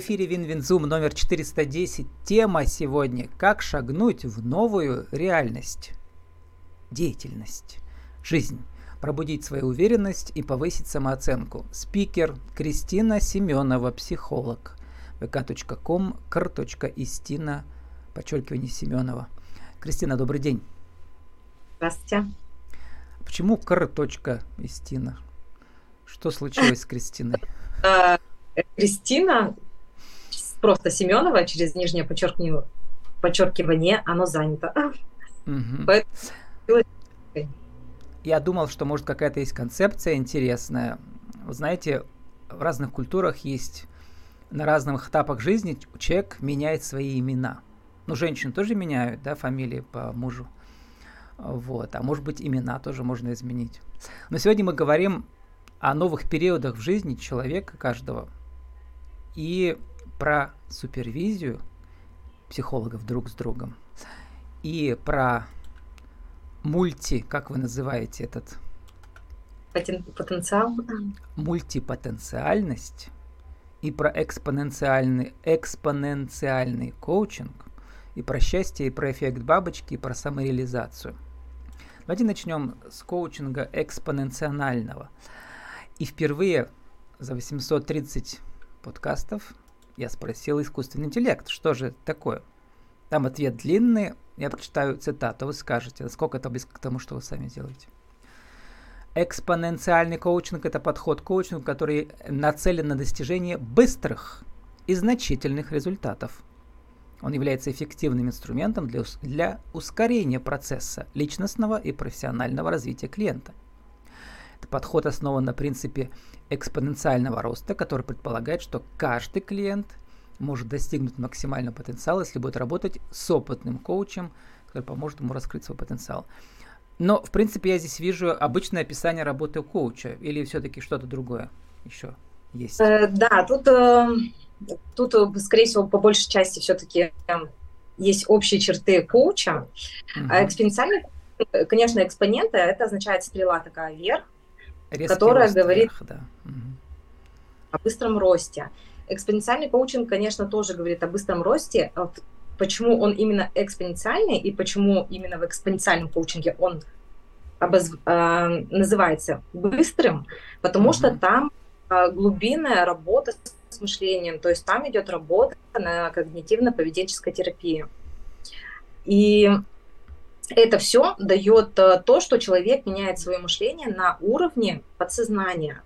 эфире WinWinZoom номер 410. Тема сегодня «Как шагнуть в новую реальность, деятельность, жизнь, пробудить свою уверенность и повысить самооценку». Спикер Кристина Семенова, психолог. vk.com, kr.истина, подчеркивание Семенова. Кристина, добрый день. Здравствуйте. Почему kr.истина? Что случилось с Кристиной? А, Кристина просто Семенова через нижнее подчеркивание, подчеркивание оно занято. Угу. Я думал, что может какая-то есть концепция интересная. Вы знаете, в разных культурах есть на разных этапах жизни человек меняет свои имена. Ну, женщины тоже меняют, да, фамилии по мужу. Вот. А может быть, имена тоже можно изменить. Но сегодня мы говорим о новых периодах в жизни человека каждого. И про супервизию психологов друг с другом и про мульти, как вы называете этот? Потенциал. Мультипотенциальность и про экспоненциальный, экспоненциальный коучинг, и про счастье, и про эффект бабочки, и про самореализацию. Давайте начнем с коучинга экспоненционального. И впервые за 830 подкастов я спросил искусственный интеллект, что же это такое? Там ответ длинный, я прочитаю цитату, вы скажете, насколько это близко к тому, что вы сами делаете. Экспоненциальный коучинг – это подход к коучингу, который нацелен на достижение быстрых и значительных результатов. Он является эффективным инструментом для, для ускорения процесса личностного и профессионального развития клиента. Подход основан на принципе экспоненциального роста, который предполагает, что каждый клиент может достигнуть максимального потенциала, если будет работать с опытным коучем, который поможет ему раскрыть свой потенциал. Но, в принципе, я здесь вижу обычное описание работы коуча или все-таки что-то другое еще есть? Э, да, тут, э, тут, э, скорее всего, по большей части все-таки есть общие черты коуча. Угу. А экспоненциальный, конечно, экспоненты, это означает стрела такая вверх, Резкий которая рост говорит вверх, да. о быстром росте. Экспоненциальный коучинг, конечно, тоже говорит о быстром росте. А почему он именно экспоненциальный и почему именно в экспоненциальном коучинге он обоз... э, называется быстрым, потому mm-hmm. что там э, глубинная работа с мышлением, то есть там идет работа на когнитивно-поведенческой терапии. И это все дает э, то, что человек меняет свое мышление на уровне подсознания.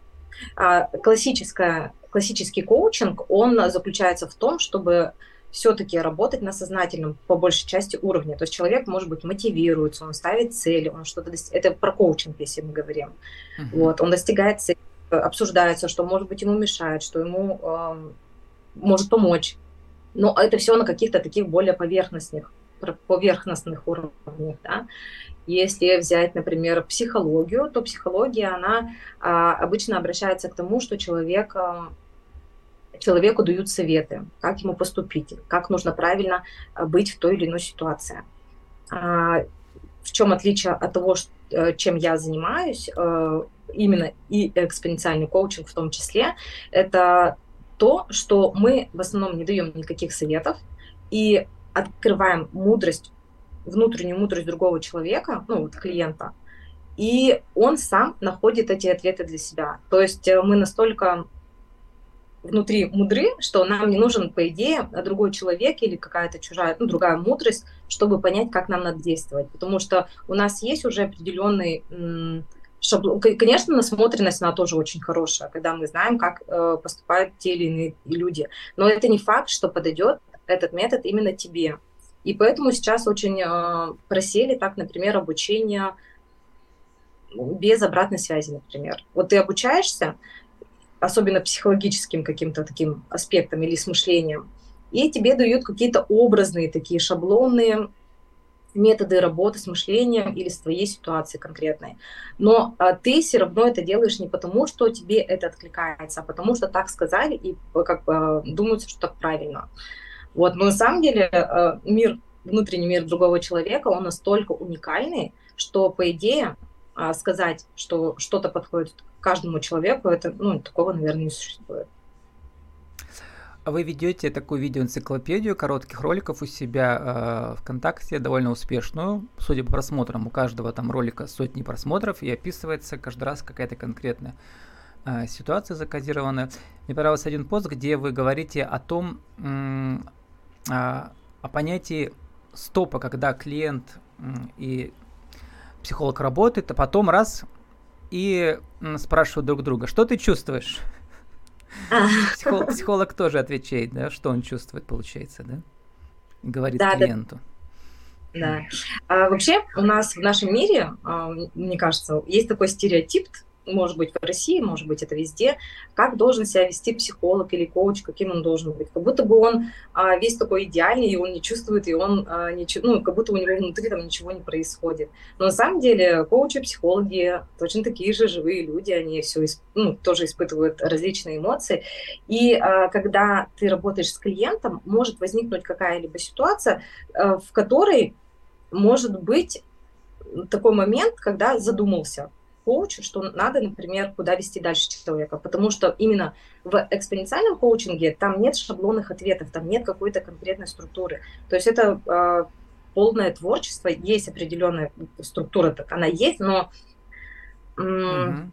А, классическая, классический коучинг, он заключается в том, чтобы все-таки работать на сознательном, по большей части, уровне. То есть человек, может быть, мотивируется, он ставит цели, он что-то... Достиг... Это про коучинг, если мы говорим. Uh-huh. Вот, он достигает цели, обсуждается, что, может быть, ему мешает, что ему э, может помочь. Но это все на каких-то таких более поверхностных поверхностных уровнях. Да? Если взять, например, психологию, то психология, она а, обычно обращается к тому, что человек, а, человеку дают советы, как ему поступить, как нужно правильно а, быть в той или иной ситуации. А, в чем отличие от того, э, чем я занимаюсь, а, именно и экспоненциальный коучинг в том числе, это то, что мы в основном не даем никаких советов, и открываем мудрость, внутреннюю мудрость другого человека, ну, вот клиента, и он сам находит эти ответы для себя. То есть э, мы настолько внутри мудры, что нам не нужен, по идее, другой человек или какая-то чужая, ну, другая мудрость, чтобы понять, как нам надо действовать. Потому что у нас есть уже определенный шаблон. Конечно, насмотренность, она тоже очень хорошая, когда мы знаем, как э, поступают те или иные люди. Но это не факт, что подойдет этот метод именно тебе. И поэтому сейчас очень э, просели так, например, обучение без обратной связи, например. Вот ты обучаешься, особенно психологическим каким-то таким аспектом или с мышлением, и тебе дают какие-то образные такие шаблонные методы работы с мышлением или с твоей ситуацией конкретной. Но а, ты все равно это делаешь не потому, что тебе это откликается, а потому что так сказали и как бы а, думают, что так правильно. Вот, но на самом деле э, мир, внутренний мир другого человека, он настолько уникальный, что, по идее, а, сказать, что что-то подходит каждому человеку, это, ну, такого, наверное, не существует. вы ведете такую видеоэнциклопедию коротких роликов у себя э, ВКонтакте, довольно успешную. Судя по просмотрам, у каждого там ролика сотни просмотров, и описывается каждый раз какая-то конкретная э, ситуация закодированная. Мне понравился один пост, где вы говорите о том, э, о понятии стопа, когда клиент и психолог работает, а потом раз и спрашивают друг друга, что ты чувствуешь? Психолог, психолог тоже отвечает, да, что он чувствует, получается, да? Говорит да, клиенту. Да. да. А, вообще у нас в нашем мире, а, мне кажется, есть такой стереотип, может быть, в России, может быть, это везде, как должен себя вести психолог или коуч, каким он должен быть. Как будто бы он а, весь такой идеальный, и он не чувствует, и он а, не, ну, как будто у него внутри там ничего не происходит. Но на самом деле коучи, психологи точно такие же живые люди, они все ну, тоже испытывают различные эмоции. И а, когда ты работаешь с клиентом, может возникнуть какая-либо ситуация, а, в которой может быть такой момент, когда задумался, коучу, что надо, например, куда вести дальше человека. Потому что именно в экспоненциальном коучинге там нет шаблонных ответов, там нет какой-то конкретной структуры. То есть это э, полное творчество, есть определенная структура, так она есть, но э, mm-hmm.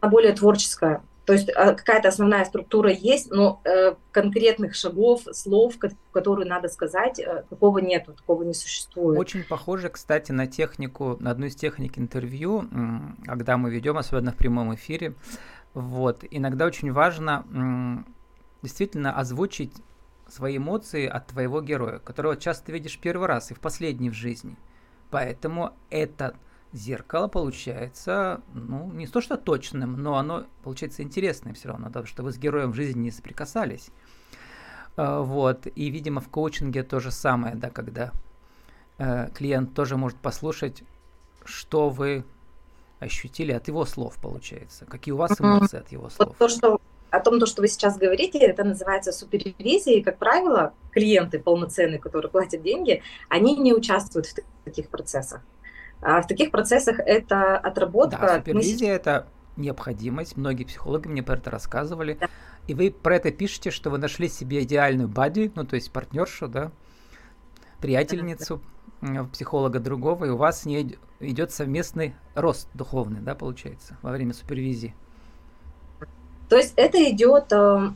она более творческая. То есть а, какая-то основная структура есть, но э, конкретных шагов, слов, которые надо сказать, э, такого нету, такого не существует. Очень похоже, кстати, на технику, на одну из техник интервью, когда мы ведем, особенно в прямом эфире. Вот. Иногда очень важно действительно озвучить свои эмоции от твоего героя, которого часто видишь первый раз и в последний в жизни. Поэтому это зеркало получается, ну, не то что точным, но оно получается интересное все равно, потому что вы с героем в жизни не соприкасались. А, вот, и, видимо, в коучинге то же самое, да, когда э, клиент тоже может послушать, что вы ощутили от его слов, получается, какие у вас эмоции от его слов. Вот то, что о том, то, что вы сейчас говорите, это называется супервизией. Как правило, клиенты полноценные, которые платят деньги, они не участвуют в таких процессах. А в таких процессах это отработка. Да, супервизия мы... это необходимость. Многие психологи мне про это рассказывали. Да. И вы про это пишете, что вы нашли себе идеальную бади, ну то есть партнершу, да, приятельницу да. психолога другого, и у вас с ней идет совместный рост духовный, да, получается, во время супервизии. То есть это идет, э,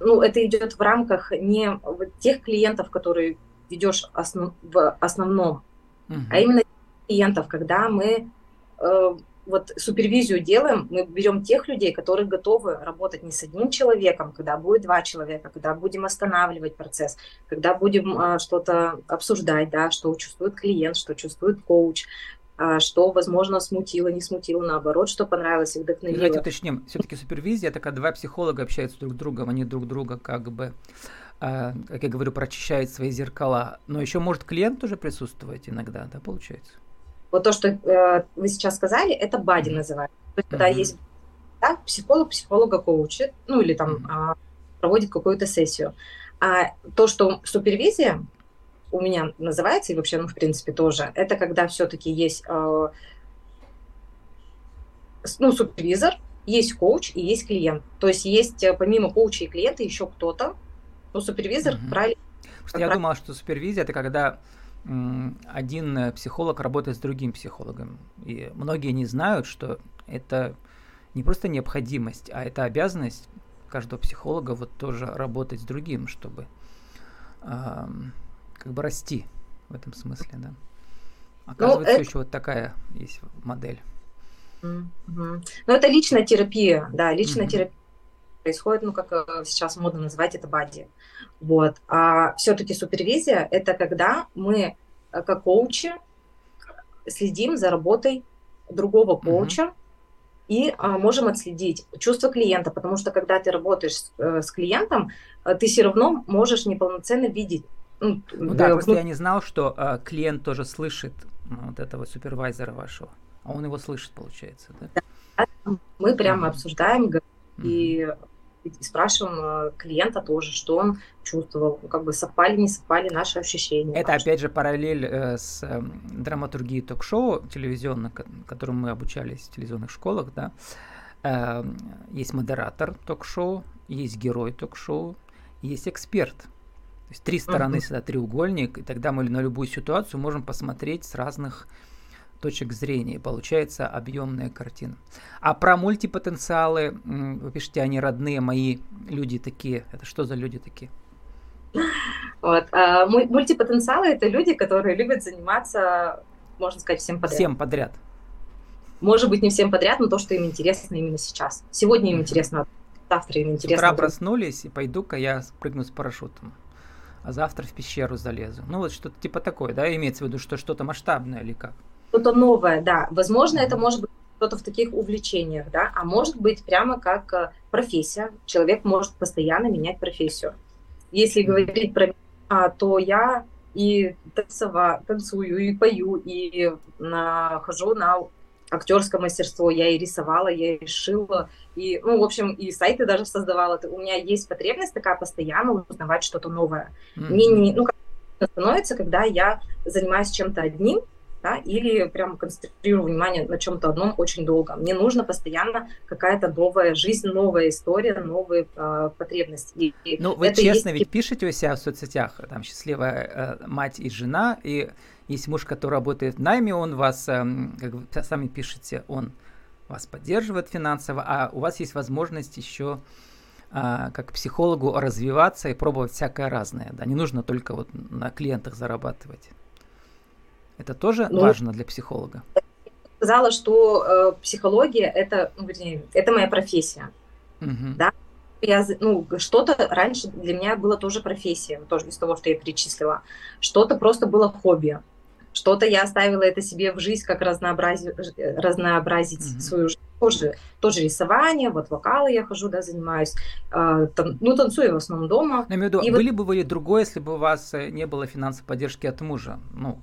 ну, это идет в рамках не тех клиентов, которые ведешь основ, в основном, угу. а именно клиентов, когда мы э, вот супервизию делаем, мы берем тех людей, которые готовы работать не с одним человеком, когда будет два человека, когда будем останавливать процесс, когда будем э, что-то обсуждать, да, что чувствует клиент, что чувствует коуч, э, что, возможно, смутило, не смутило, наоборот, что понравилось и вдохновило. Давайте уточним, все-таки супервизия, это когда два психолога общаются друг с другом, они друг друга как бы э, как я говорю, прочищают свои зеркала. Но еще может клиент тоже присутствовать иногда, да, получается? Вот то, что э, вы сейчас сказали, это бади называется. То есть, когда mm-hmm. есть да, психолог, психолога коучит, ну или там mm-hmm. проводит какую-то сессию. А то, что супервизия у меня называется, и вообще, ну, в принципе, тоже, это когда все-таки есть э, ну, супервизор, есть коуч и есть клиент. То есть есть э, помимо коуча и клиента еще кто-то, ну, супервизор, mm-hmm. правильно. Я думал, что супервизия это когда один э, психолог работает с другим психологом. И многие не знают, что это не просто необходимость, а это обязанность каждого психолога вот тоже работать с другим, чтобы э, как бы расти в этом смысле, да. Ну, Оказывается, ну, это... еще вот такая есть модель. Mm-hmm. Ну, это личная терапия, да, личная mm-hmm. терапия происходит, ну, как э, сейчас модно называть это бади. Вот. А все-таки супервизия – это когда мы, э, как коучи, следим за работой другого коуча, mm-hmm. и а, можем отследить чувство клиента, потому что когда ты работаешь с, э, с клиентом, ты все равно можешь неполноценно видеть. Ну, ну да, просто я не знал, что а, клиент тоже слышит вот этого супервайзера вашего, а он его слышит, получается, да? да мы прямо mm-hmm. обсуждаем, и и спрашиваем э, клиента тоже, что он чувствовал, как бы совпали, не совпали наши ощущения. Это важно. опять же параллель э, с э, драматургией ток-шоу телевизионных, которым мы обучались в телевизионных школах, да. Э, есть модератор ток-шоу, есть герой ток-шоу, есть эксперт. То есть три стороны uh-huh. всегда треугольник, и тогда мы на любую ситуацию можем посмотреть с разных точек зрения. Получается объемная картина. А про мультипотенциалы, вы пишете, они родные мои люди такие. Это что за люди такие? Вот. А мультипотенциалы это люди, которые любят заниматься, можно сказать, всем подряд. Всем подряд. Может быть, не всем подряд, но то, что им интересно именно сейчас. Сегодня им интересно, завтра им интересно. С утра проснулись, и пойду-ка я прыгну с парашютом. А завтра в пещеру залезу. Ну, вот что-то типа такое, да, имеется в виду, что что-то масштабное или как? Что-то новое, да. Возможно, это может быть что-то в таких увлечениях, да, а может быть прямо как э, профессия. Человек может постоянно менять профессию. Если говорить про меня, то я и танцева, танцую, и пою, и на, хожу на актерское мастерство, я и рисовала, я и шила, и, ну, в общем, и сайты даже создавала. У меня есть потребность такая постоянно узнавать что-то новое. Mm-hmm. Мне не, ну, как становится, когда я занимаюсь чем-то одним, да, или прям концентрирую внимание на чем-то одном очень долго. Мне нужно постоянно какая-то новая жизнь, новая история, новые э, потребности. И ну, вы честно есть... ведь пишете у себя в соцсетях, там счастливая э, мать и жена, и есть муж, который работает в найме, он вас, э, как вы сами пишете, он вас поддерживает финансово, а у вас есть возможность еще а, как психологу развиваться и пробовать всякое разное. Да, не нужно только вот на клиентах зарабатывать. Это тоже ну, важно для психолога? Сказала, что э, психология это, ну, вернее, это моя профессия. Угу. Да? Я, ну, что-то раньше для меня было тоже профессия, тоже из того, что я перечислила. Что-то просто было хобби. Что-то я оставила это себе в жизнь, как разнообразить, разнообразить mm-hmm. свою жизнь. Тоже, тоже рисование, вот вокалы я хожу, да, занимаюсь. Э, там, ну, танцую в основном дома. Я имею в виду, и были вот... бы вы другой, если бы у вас э, не было финансовой поддержки от мужа? Ну,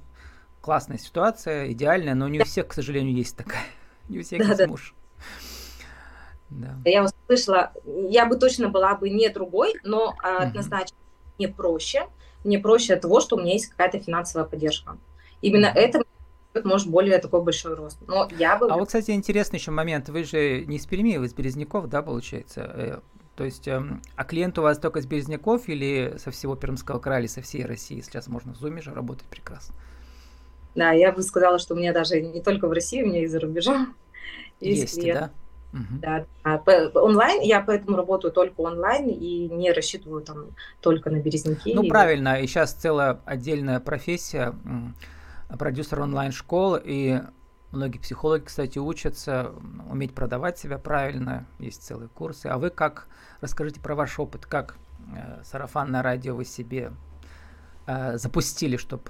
классная ситуация, идеальная, но не у всех, к сожалению, есть такая. Не у всех да, есть да. муж. Да. Я услышала, я бы точно была бы не другой, но угу. однозначно мне проще. Мне проще от того, что у меня есть какая-то финансовая поддержка. Именно это может более такой большой рост. Но я бы... А вот, кстати, интересный еще момент. Вы же не из Перми, вы из Березняков, да, получается? Э, то есть, эм, а клиент у вас только из Березняков или со всего Пермского края, или со всей России? Сейчас можно в Зуме же работать прекрасно. Да, я бы сказала, что у меня даже не только в России, у меня и за рубежом есть, есть да? Да, да. Онлайн, я поэтому работаю только онлайн и не рассчитываю там только на березняки. Ну, правильно, и сейчас целая отдельная профессия, продюсер онлайн-школ, и многие психологи, кстати, учатся уметь продавать себя правильно, есть целые курсы. А вы как, расскажите про ваш опыт, как э, сарафанное радио вы себе э, запустили, чтобы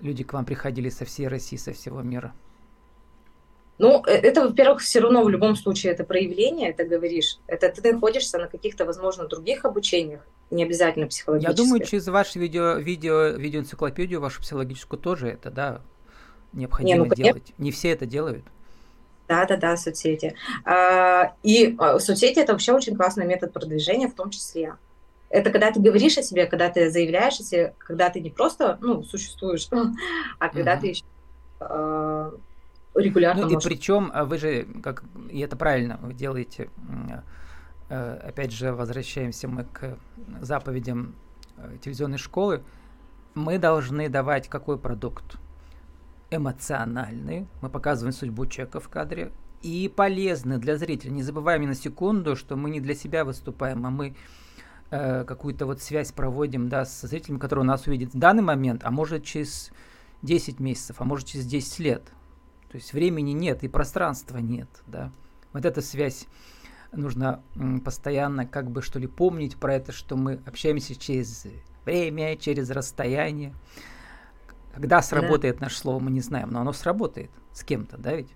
люди к вам приходили со всей России, со всего мира? Ну, э, это, во-первых, все равно в любом случае это проявление, это говоришь. Это ты находишься на каких-то, возможно, других обучениях, не обязательно психологических. Я думаю, через ваше видео, видео, видеоэнциклопедию, вашу психологическую тоже это, да, необходимо не, ну, делать. Не все это делают. Да, да, да, соцсети. А, и а, соцсети это вообще очень классный метод продвижения, в том числе. Это когда ты говоришь о себе, когда ты заявляешь о себе, когда ты не просто ну, существуешь, а когда ты еще э, регулярно. Ну можешь... и причем а, вы же, как и это правильно, вы делаете, э, опять же, возвращаемся мы к заповедям э, телевизионной школы, мы должны давать какой продукт? Эмоциональный, мы показываем судьбу человека в кадре, и полезный для зрителя. Не забываем ни на секунду, что мы не для себя выступаем, а мы э, какую-то вот связь проводим, да, с зрителем, который нас увидит в данный момент, а может через 10 месяцев, а может через 10 лет. То есть времени нет и пространства нет, да. Вот эта связь нужно постоянно как бы что ли помнить про это, что мы общаемся через время, через расстояние. Когда сработает да. наше слово, мы не знаем, но оно сработает с кем-то, да ведь?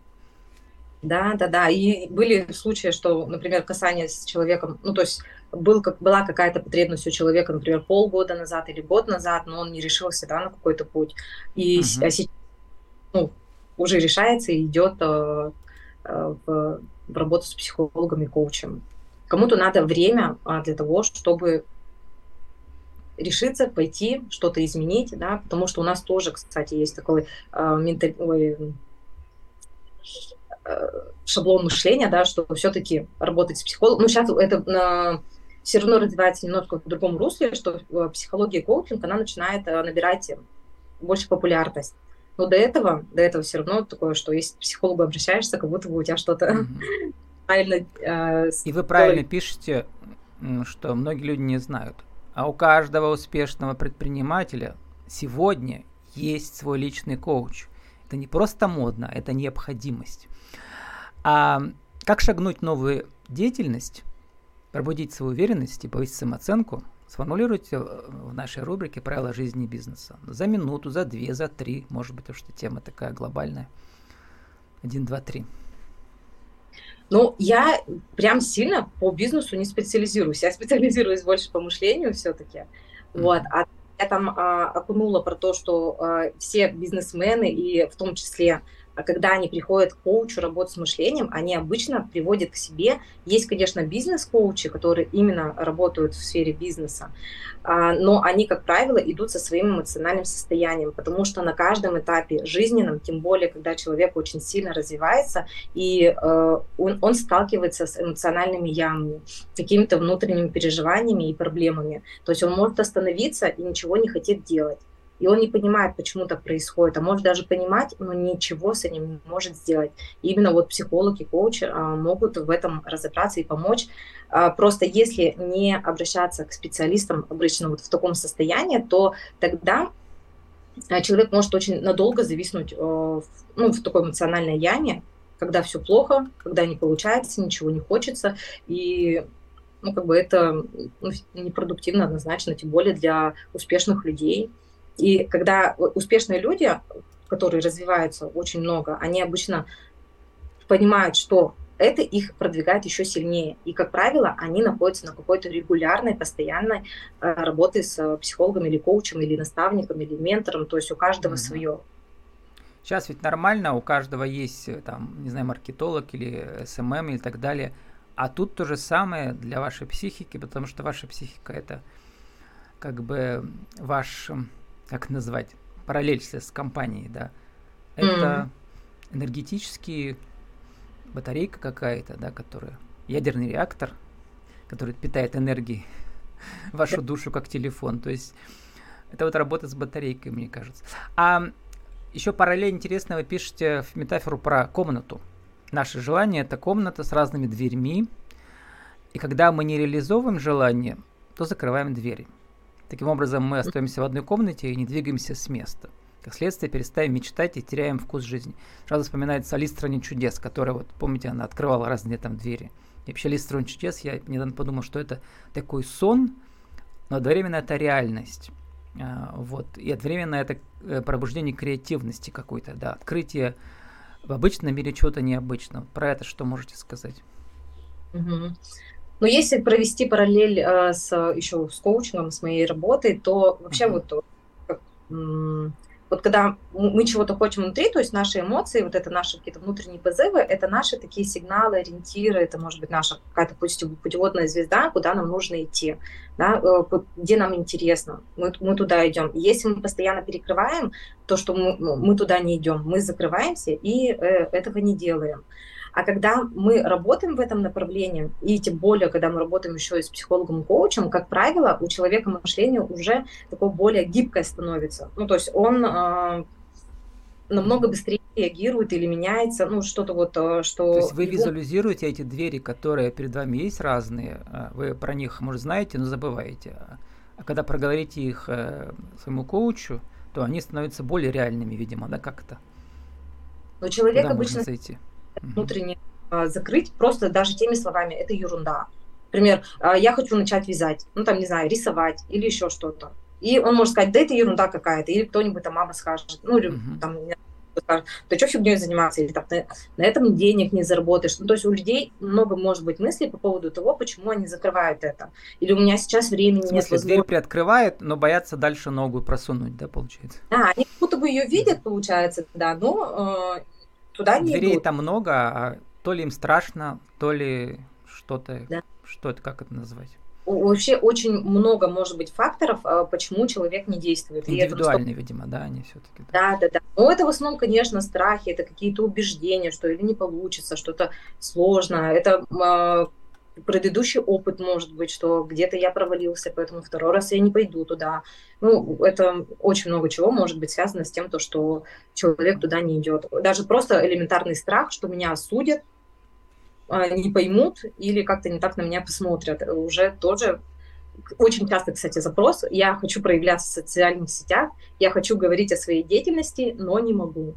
Да, да, да. И были случаи, что, например, касание с человеком, ну, то есть был, как, была какая-то потребность у человека, например, полгода назад или год назад, но он не решился да, на какой-то путь. И uh-huh. а сейчас ну, уже решается и идет э, э, в, в работу с психологом и коучем. Кому-то надо время а, для того, чтобы решиться, пойти, что-то изменить, да, потому что у нас тоже, кстати, есть такой э, менталь... Ой, шаблон мышления, да, что все-таки работать с психологом, ну, сейчас это на все равно развивается немножко в другом русле, что психология коучинг, она начинает набирать больше популярность. Но до этого, до этого все равно такое, что если к психологу обращаешься, как будто бы у тебя что-то mm-hmm. правильно... Э, И вы правильно пишете, что многие люди не знают. А у каждого успешного предпринимателя сегодня есть свой личный коуч. Это не просто модно, это необходимость. А как шагнуть в новую деятельность, пробудить свою уверенность и повысить самооценку, сформулируйте в нашей рубрике «Правила жизни и бизнеса». За минуту, за две, за три, может быть, потому что тема такая глобальная. Один, два, три. Ну, я прям сильно по бизнесу не специализируюсь. Я специализируюсь больше по мышлению все-таки. Mm-hmm. Вот. А я там а, окунула про то, что а, все бизнесмены и в том числе когда они приходят к коучу работать с мышлением, они обычно приводят к себе. Есть, конечно, бизнес-коучи, которые именно работают в сфере бизнеса, а, но они, как правило, идут со своим эмоциональным состоянием, потому что на каждом этапе жизненном, тем более, когда человек очень сильно развивается, и э, он, он сталкивается с эмоциональными ямами, какими-то внутренними переживаниями и проблемами. То есть он может остановиться и ничего не хотеть делать и он не понимает, почему так происходит, а может даже понимать, но ничего с этим не может сделать. И именно вот психологи, коучи а, могут в этом разобраться и помочь. А, просто если не обращаться к специалистам обычно вот в таком состоянии, то тогда а, человек может очень надолго зависнуть ну, в такой эмоциональной яме, когда все плохо, когда не получается, ничего не хочется, и ну, как бы это ну, непродуктивно однозначно, тем более для успешных людей. И когда успешные люди, которые развиваются очень много, они обычно понимают, что это их продвигает еще сильнее. И, как правило, они находятся на какой-то регулярной, постоянной э, работе с психологом или коучем, или наставником, или ментором. То есть у каждого mm-hmm. свое. Сейчас ведь нормально, у каждого есть, э, там, не знаю, маркетолог или SMM и так далее. А тут то же самое для вашей психики, потому что ваша психика это как бы ваш как назвать, параллель с компанией, да, это mm. энергетический батарейка какая-то, да, которая, ядерный реактор, который питает энергией вашу душу как телефон. То есть это вот работа с батарейкой, мне кажется. А еще параллель интересно, вы пишете в метафору про комнату. Наше желание – это комната с разными дверьми. И когда мы не реализовываем желание, то закрываем двери. Таким образом, мы остаемся в одной комнате и не двигаемся с места. Как следствие, перестаем мечтать и теряем вкус жизни. Сразу вспоминается Алиса в стране чудес, которая, вот, помните, она открывала разные там двери. И вообще Алиса в стране чудес, я недавно подумал, что это такой сон, но одновременно это реальность. А, вот. И одновременно это э, пробуждение креативности какой-то, да, открытие в обычном мире чего-то необычного. Про это что можете сказать? Угу. Но если провести параллель э, с еще с коучингом, с моей работой, то вообще mm-hmm. вот как, вот когда мы чего-то хотим внутри, то есть наши эмоции, вот это наши какие-то внутренние позывы, это наши такие сигналы, ориентиры, это может быть наша какая-то путеводная звезда, куда нам нужно идти, да, э, где нам интересно, мы, мы туда идем. Если мы постоянно перекрываем то, что мы, ну, мы туда не идем, мы закрываемся и э, этого не делаем. А когда мы работаем в этом направлении, и тем более, когда мы работаем еще и с психологом коучем, как правило, у человека мышление уже такое более гибкое становится. Ну, то есть он э, намного быстрее реагирует или меняется, ну, что-то вот, э, что... То есть вы визуализируете эти двери, которые перед вами есть разные, а вы про них, может, знаете, но забываете. А когда проговорите их э, своему коучу, то они становятся более реальными, видимо, да, как-то? Но человек Куда обычно... Зайти? Внутренне а, закрыть просто даже теми словами, это ерунда. Например, а, я хочу начать вязать, ну там, не знаю, рисовать или еще что-то. И он может сказать, да это ерунда какая-то, или кто-нибудь там мама скажет, ну или uh-huh. там скажет, ты что фигней заниматься, или там, на, на этом денег не заработаешь. Ну, то есть у людей много может быть мыслей по поводу того, почему они закрывают это. Или у меня сейчас времени нет. Возможно... дверь приоткрывают, но боятся дальше ногу просунуть, да, получается? Да, они будто бы ее видят, получается, да, но э, туда не Дверей идут. там много, а то ли им страшно, то ли что-то, да. что это, как это назвать? Вообще очень много может быть факторов, а, почему человек не действует. Индивидуальные, видимо, да, они все-таки. Да. да, да, да. Но это в основном, конечно, страхи, это какие-то убеждения, что или не получится, что-то сложно. Это а, предыдущий опыт может быть, что где-то я провалился, поэтому второй раз я не пойду туда. Ну, это очень много чего может быть связано с тем, то, что человек туда не идет. Даже просто элементарный страх, что меня осудят, а, не поймут или как-то не так на меня посмотрят. Уже тоже очень часто, кстати, запрос. Я хочу проявляться в социальных сетях, я хочу говорить о своей деятельности, но не могу.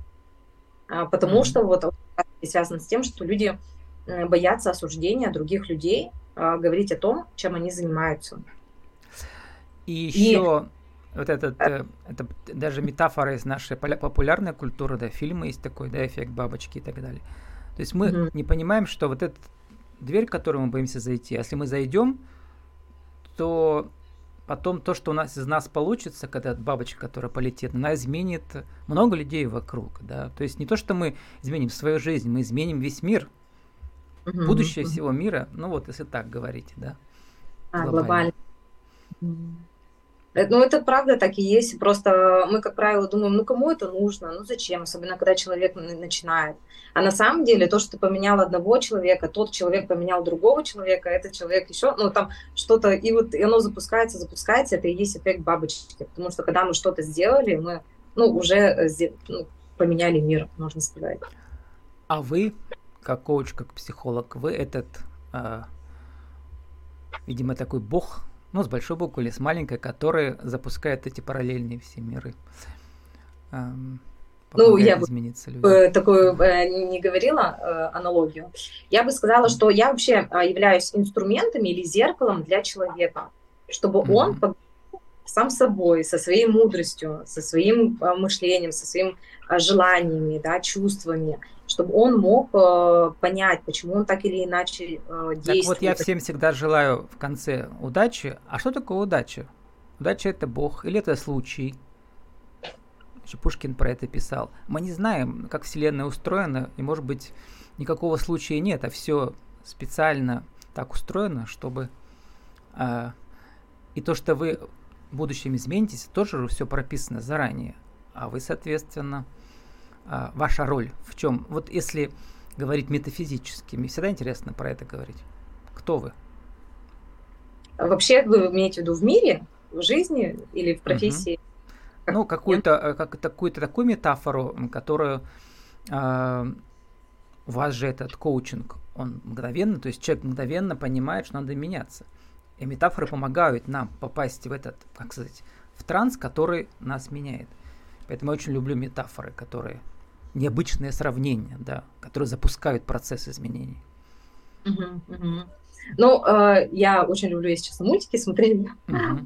А, потому mm-hmm. что вот связано с тем, что люди боятся осуждения других людей, а, говорить о том, чем они занимаются. И еще и... вот этот, э, это даже метафора из нашей популярной культуры, да, фильмы есть такой, да, эффект бабочки и так далее. То есть мы mm-hmm. не понимаем, что вот эта дверь, в которую мы боимся зайти, если мы зайдем, то потом то, что у нас из нас получится, когда бабочка, которая полетит, она изменит много людей вокруг, да. То есть не то, что мы изменим свою жизнь, мы изменим весь мир, Угу, Будущее угу. всего мира, ну вот если так говорить, да. А, глобально. Э, ну, это правда так и есть. Просто мы, как правило, думаем, ну, кому это нужно, ну, зачем, особенно когда человек начинает. А на самом деле то, что ты поменял одного человека, тот человек поменял другого человека, этот человек еще, ну, там что-то, и вот и оно запускается, запускается, это и есть эффект бабочки. Потому что когда мы что-то сделали, мы, ну, уже э, ну, поменяли мир, можно сказать. А вы как коуч, как психолог, вы этот, э, видимо, такой бог, ну, с большой буквы или с маленькой, который запускает эти параллельные все миры. Эм, ну, я бы людям. такую э, не говорила э, аналогию. Я бы сказала, что я вообще э, являюсь инструментами или зеркалом для человека, чтобы mm-hmm. он сам собой, со своей мудростью, со своим э, мышлением, со своими э, желаниями, да, чувствами, чтобы он мог э, понять, почему он так или иначе э, действует. Так вот я всем всегда желаю в конце удачи. А что такое удача? Удача это Бог или это случай? Еще Пушкин про это писал. Мы не знаем, как Вселенная устроена, и может быть никакого случая нет, а все специально так устроено, чтобы э, и то, что вы в будущем изменитесь, тоже все прописано заранее. А вы, соответственно, а, ваша роль в чем? Вот если говорить метафизически, мне всегда интересно про это говорить. Кто вы? Вообще вы имеете в виду в мире, в жизни или в профессии? Угу. Ну, какую-то, э, как, какую-то такую метафору, которую э, у вас же этот коучинг, он мгновенно, то есть человек мгновенно понимает, что надо меняться. И метафоры помогают нам попасть в этот, как сказать, в транс, который нас меняет. Поэтому я очень люблю метафоры, которые необычные сравнения, да, которые запускают процесс изменений. Uh-huh, uh-huh. Ну, э, я очень люблю, если честно, мультики смотреть. Uh-huh.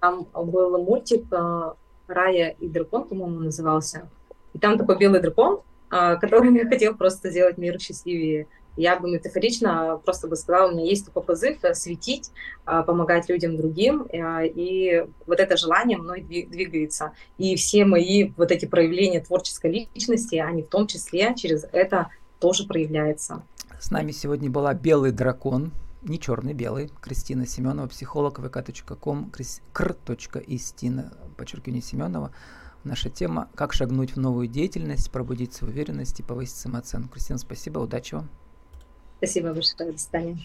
Там был мультик э, «Рая и дракон», по-моему, назывался. И там такой белый дракон, э, который хотел просто сделать мир счастливее я бы метафорично просто бы сказала, у меня есть такой позыв э, светить, а, помогать людям другим, э, и вот это желание мной двигается. И все мои вот эти проявления творческой личности, они в том числе через это тоже проявляются. С нами сегодня была «Белый дракон», не черный, белый, Кристина Семенова, психолог vk.com, кр.истина, подчеркивание Семенова. Наша тема «Как шагнуть в новую деятельность, пробудить свою уверенность и повысить самооценку». Кристина, спасибо, удачи вам. Спасибо большое. До свидания.